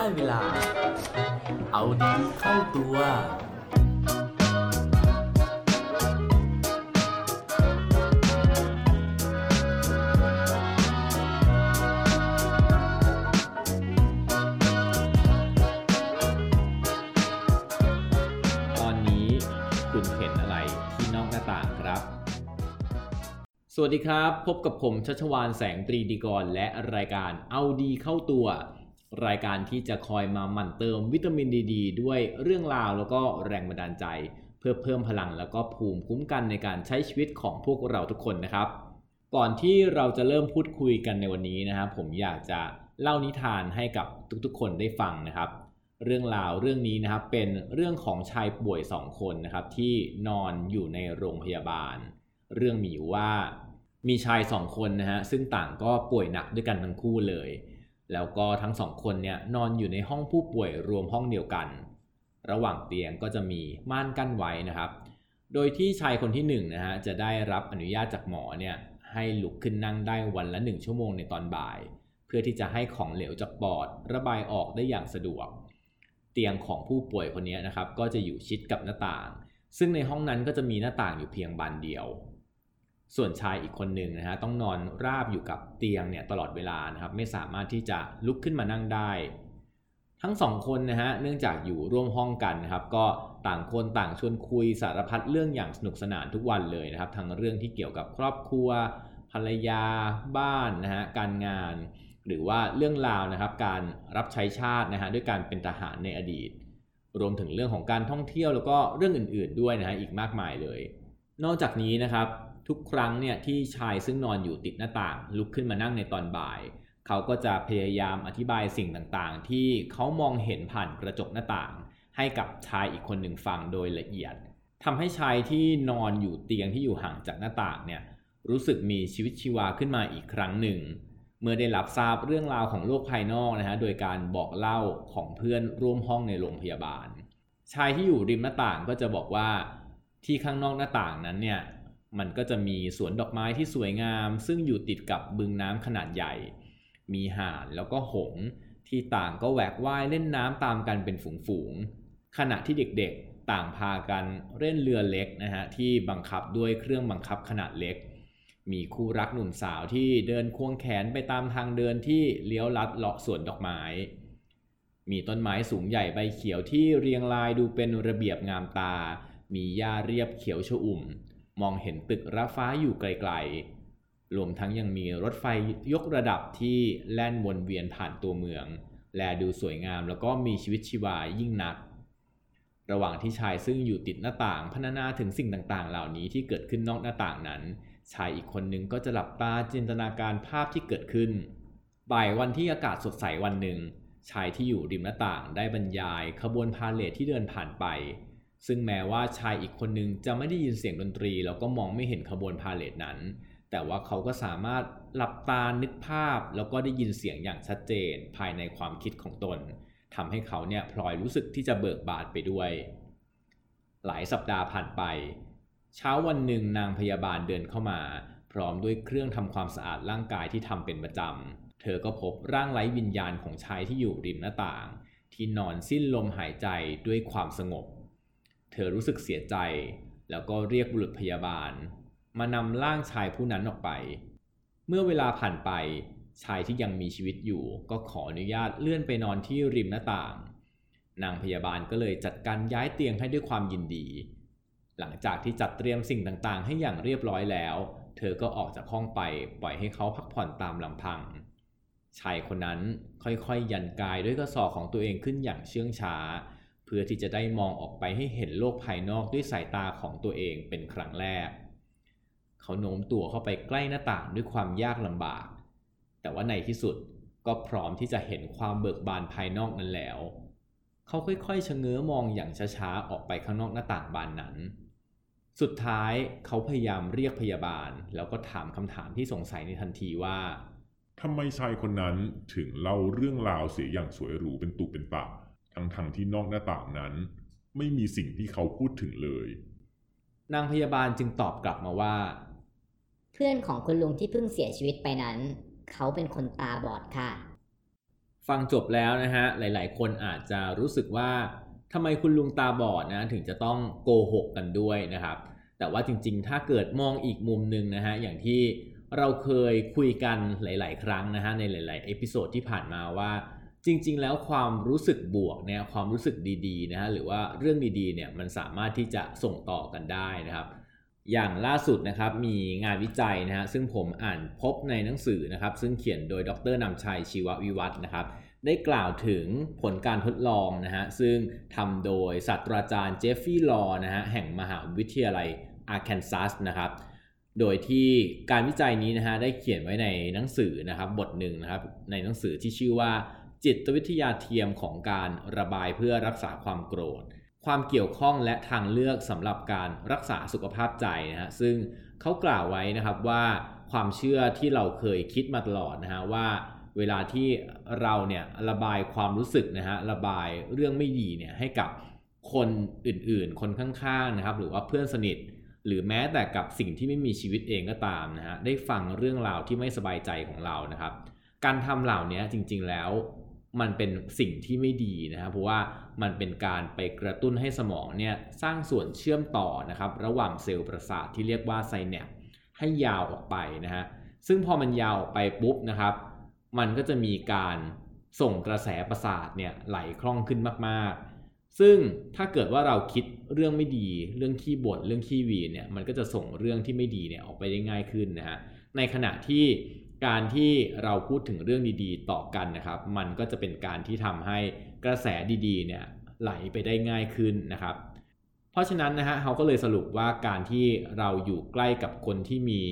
ได้เวลา เอาดีเข้าตัว ตอนนี้คุณเห็นอะไรที่นอกหน้าต่างครับ สวัสดีครับ พบกับผมชัชวานแสงตรีดีกร และรายการเอาดีเข้าตัว รายการที่จะคอยมาหมั่นเติมวิตามินดีดด้วยเรื่องราวแล้วก็แรงบันดาลใจ เพื่อเพิ่มพลังแล้วก็ภูมิคุ้มกันในการใช้ชีวิตของพวกเราทุกคนนะครับ ก่อนที่เราจะเริ่มพูดคุยกันในวันนี้นะครับผมอยากจะเล่านิทานให้กับทุกๆ คนได้ฟังนะครับ เรื่องราวเรื่องนี้นะครับเป็นเรื่องของชายป่วยสองคนนะครับที่นอนอยู่ในโรงพยาบาล เรื่องมีอยู่ว่ามีชายสองคนนะฮะซึ่งต่างก็ป่วยหนักด้วยกันทั้งคู่เลย แล้วก็ทั้งสองคนเนี่ยนอนอยู่ในห้องผู้ป่วยรวมห้องเดียวกัน ระหว่างเตียงก็จะมีม่านกั้นไว้นะครับ โดยที่ชายคนที่หนึ่งนะฮะจะได้รับอนุญาตจากหมอเนี่ยให้ลุกขึ้นนั่งได้วันละหนึ่งชั่วโมงในตอนบ่าย เพื่อที่จะให้ของเหลวจากปอด ระบายออกได้อย่างสะดวก เตียงของผู้ป่วยคนนี้นะครับก็จะอยู่ชิดกับหน้าต่าง ซึ่งในห้องนั้นก็จะมีหน้าต่างอยู่เพียงบานเดียว ส่วนชายอีกคนหนึ่งนะฮะต้องนอนราบอยู่กับเตียงเนี่ยตลอดเวลานะครับไม่สามารถที่จะลุกขึ้นมานั่งได้ ทั้งสองคนนะฮะเนื่องจากอยู่ร่วมห้องกันนะครับก็ต่างคนต่างชวนคุยสารพัดเรื่องอย่างสนุกสนานทุกวันเลยนะครับทั้งเรื่องที่เกี่ยวกับครอบครัว ภรรยา บ้านนะฮะการงาน หรือว่าเรื่องราวนะครับการรับใช้ชาตินะฮะด้วยการเป็นทหารในอดีต รวมถึงเรื่องของการท่องเที่ยวแล้วก็เรื่องอื่น ๆด้วยนะฮะอีกมากมายเลย นอกจากนี้นะครับ ทุกครั้งเนี่ยที่ชายซึ่งนอนอยู่ติดหน้าต่าง ลุกขึ้นมานั่งในตอนบ่าย เขาก็จะพยายามอธิบายสิ่งต่างๆ ที่เขามองเห็นผ่านกระจกหน้าต่าง ให้กับชายอีกคนหนึ่งฟังโดยละเอียดทำให้ชายที่นอนอยู่เตียงที่อยู่ห่างจากหน้าต่างเนี่ยรู้สึกมีชีวิตชีวาขึ้นมาอีกครั้งหนึ่ง เมื่อได้รับทราบเรื่องราวของโลกภายนอกนะฮะโดยการบอกเล่าของเพื่อนร่วมห้องในโรงพยาบาล ชายที่อยู่ริมหน้าต่างก็จะบอกว่าที่ข้างนอกหน้าต่างนั้นเนี่ย มันก็จะมีสวนดอกไม้ที่สวยงาม ซึ่งอยู่ติดกับบึงน้ำขนาดใหญ่ มีห่านแล้วก็หงส์ที่ต่างก็แหวกว่ายเล่นน้ำตามกันเป็นฝูงๆ ขณะที่เด็กๆต่างพากันเล่นเรือเล็กนะฮะที่บังคับด้วยเครื่องบังคับขนาดเล็ก มีคู่รักหนุ่มสาวที่เดินควงแขนไปตามทางเดินที่เลี้ยวลัดเลาะสวนดอกไม้ มีต้นไม้สูงใหญ่ใบเขียวที่เรียงรายดูเป็นระเบียบงามตา มีหญ้าเรียบเขียวชอุ่ม มองเห็นตึกระฟ้าอยู่ไกลๆ รวมทั้งยังมีรถไฟยกระดับที่แล่นวนเวียนผ่านตัวเมือง แลดูสวยงามแล้วก็มีชีวิตชีวายิ่งนัก ระหว่างที่ชายซึ่งอยู่ติดหน้าต่างพรรณนาถึงสิ่งต่างๆ เหล่านี้ที่เกิดขึ้นนอกหน้าต่างนั้น ชายอีกคนนึงก็จะหลับตาจินตนาการภาพที่เกิดขึ้น บ่ายวันที่อากาศสดใสวันหนึ่งชายที่อยู่ริมหน้าต่างได้บรรยายขบวนพาเลทที่เดินผ่านไป ซึ่งแม้ว่าชายอีกคนนึงจะไม่ได้ยินเสียงดนตรี แล้วก็มองไม่เห็นขบวนพาเลทนั้น แต่ว่าเขาก็สามารถหลับตานึกภาพ แล้วก็ได้ยินเสียงอย่างชัดเจนภายในความคิดของตนทำให้เขาเนี่ยพลอยรู้สึกที่จะเบิกบานไปด้วย หลายสัปดาห์ผ่านไป เช้าวันหนึ่งนางพยาบาลเดินเข้ามา พร้อมด้วยเครื่องทำความสะอาดร่างกายที่ทำเป็นประจำเธอก็พบร่างไร้วิญญาณของชายที่อยู่ริมหน้าต่าง ที่นอนสิ้นลมหายใจด้วยความสงบ เธอรู้สึกเสียใจ แล้วก็เรียกบุรุษพยาบาล มานำร่างชายผู้นั้นออกไป เมื่อเวลาผ่านไป ชายที่ยังมีชีวิตอยู่ ก็ขออนุญาตเลื่อนไปนอนที่ริมหน้าต่าง นางพยาบาลก็เลยจัดการย้ายเตียงให้ด้วยความยินดี หลังจากที่จัดเตรียมสิ่งต่างๆ ให้อย่างเรียบร้อยแล้ว เธอก็ออกจากห้องไปปล่อยให้เขาพักผ่อนตามลำพังชายคนนั้นค่อยๆ ยันกายด้วยกระสอบของตัวเองขึ้นอย่างเชื่องช้า พื่อที่จะได้มองออกไปให้เห็นโลกภายนอกด้วยสายตาของตัวเองเป็นครั้งแรก เขาโน้มตัวเข้าไปใกล้หน้าต่างด้วยความยากลำบาก แต่ว่าในที่สุดก็พร้อมที่จะเห็นความเบิกบานภายนอกนั้นแล้ว เขาค่อยๆชะเง้อมองอย่างช้าๆออกไปข้างนอกหน้าต่างบานนั้น สุดท้ายเขาพยายามเรียกพยาบาล แล้วก็ถามคำถามที่สงสัยในทันทีว่าทำไมชายคนนั้นถึงเล่าเรื่องราวเสียอย่างสวยหรูเป็นตุเป็นตะ ทั้งทงๆที่นอกหน้าต่างนั้น ไม่มีสิ่งที่เขาพูดถึงเลย นางพยาบาลจึงตอบกลับมาว่า เพื่อนของคุณลุงที่เพิ่งเสียชีวิตไปนั้น เขาเป็นคนตาบอดค่ะ ฟังจบแล้วนะฮะ หลาย ๆ คนอาจจะรู้สึกว่าทำไมคุณลุงตาบอดนะถึงจะต้องโกหกกันด้วยนะครับ แต่ว่าจริง ๆ ถ้าเกิดมองอีกมุมหนึ่งนะฮะอย่างที่เราเคยคุยกันหลาย ๆ ครั้งนะฮะในหลาย ๆ episode ที่ผ่านมาว่า จริง ๆ แล้วความรู้สึกบวกเนี่ยความรู้สึกดีๆนะฮะหรือว่าเรื่องดีๆเนี่ยมันสามารถที่จะส่งต่อกันได้นะครับ อย่างล่าสุดนะครับมีงานวิจัยนะฮะซึ่งผมอ่านพบในหนังสือนะครับ ซึ่งเขียนโดยดร.นำชัยชีววิวรรธน์นะครับ ได้กล่าวถึงผลการทดลองนะฮะซึ่งทำโดยศาสตราจารย์เจฟฟี่ลอนะฮะแห่งมหาวิทยาลัยอาร์แคนซัสนะครับโดยที่การวิจัยนี้นะฮะได้เขียนไว้ในหนังสือนะครับบทหนึ่งนะครับในหนังสือที่ชื่อว่า จิตวิทยาเทียมของการระบายเพื่อรักษาความโกรธ ความเกี่ยวข้องและทางเลือกสำหรับการรักษาสุขภาพใจนะฮะซึ่งเขากล่าวไว้นะครับว่าความเชื่อที่เราเคยคิดมาตลอดนะฮะว่าเวลาที่เราเนี่ยระบายความรู้สึกนะฮะระบายเรื่องไม่ดีเนี่ยให้กับคนอื่นๆ คนข้างๆนะครับหรือว่าเพื่อนสนิท หรือแม้แต่กับสิ่งที่ไม่มีชีวิตเองก็ตามนะฮะได้ฟังเรื่องราวที่ไม่สบายใจของเรานะครับ การทำเหล่านี้จริงๆแล้ว มันเป็นสิ่งที่ไม่ดีนะครับเพราะว่ามันเป็นการไปกระตุ้นให้สมองเนี่ยสร้างส่วนเชื่อมต่อนะครับระหว่างเซลล์ประสาทที่เรียกว่าไซแนปให้ยาวออกไปนะฮะซึ่งพอมันยาวออกไปปุ๊บนะครับ มันก็จะมีการส่งกระแสประสาทเนี่ยไหลคล่องขึ้นมากๆ ซึ่งถ้าเกิดว่าเราคิดเรื่องไม่ดี เรื่องขี้บ่นเรื่องขี้วีเนี่ยมันก็จะส่งเรื่องที่ไม่ดีเนี่ยออกไปได้ง่ายขึ้นนะฮะในขณะที่ การที่เราพูดถึงเรื่องดีๆ ต่อกันนะครับ มันก็จะเป็นการที่ทำให้กระแสดีๆเนี่ยไหลไปได้ง่ายขึ้นนะครับ เพราะฉะนั้นนะฮะเขาก็เลยสรุปว่าการที่เราอยู่ใกล้กับคนที่มี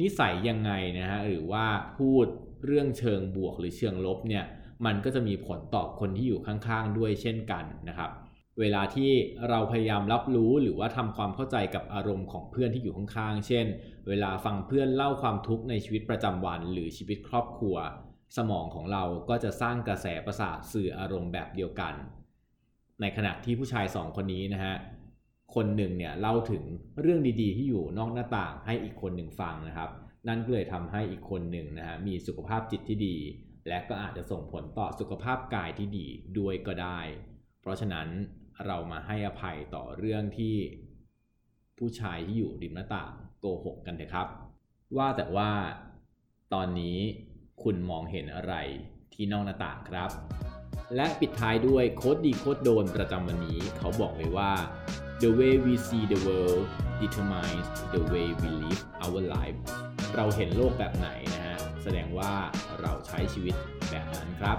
นิสัยยังไงนะฮะหรือว่าพูดเรื่องเชิงบวกหรือเชิงลบเนี่ยมันก็จะมีผลต่อคนที่อยู่ข้างๆ ด้วยเช่นกันนะครับ เวลาที่เราพยายามรับรู้หรือว่าทำความเข้าใจกับอารมณ์ของเพื่อนที่อยู่ข้างๆ เช่น เวลาฟังเพื่อนเล่าความทุกข์ในชีวิตประจำวัน หรือชีวิตครอบครัว สมองของเราก็จะสร้างกระแสประสาทสื่ออารมณ์แบบเดียวกัน ในขณะที่ผู้ชายสองคนนี้นะฮะ คนหนึ่งเนี่ยเล่าถึงเรื่องดีๆ ที่อยู่นอกหน้าต่างให้อีกคนหนึ่งฟังนะครับ นั่นก็เลยทำให้อีกคนหนึ่งนะฮะมีสุขภาพจิตที่ดี และก็อาจจะส่งผลต่อสุขภาพกายที่ดีด้วยก็ได้ เพราะฉะนั้น เรามาให้อภัยต่อเรื่องที่ผู้ชายที่อยู่ริมหน้าต่างโกหกกันเถอะครับ ว่าแต่ว่าตอนนี้คุณมองเห็นอะไรที่นอกหน้าต่างครับ และปิดท้ายด้วยโคดดีโคดโดนประจำวันนี้เขาบอกเลยว่า the way we see the world determines the way we live our life เราเห็นโลกแบบไหนนะฮะ แสดงว่าเราใช้ชีวิตแบบนั้นครับ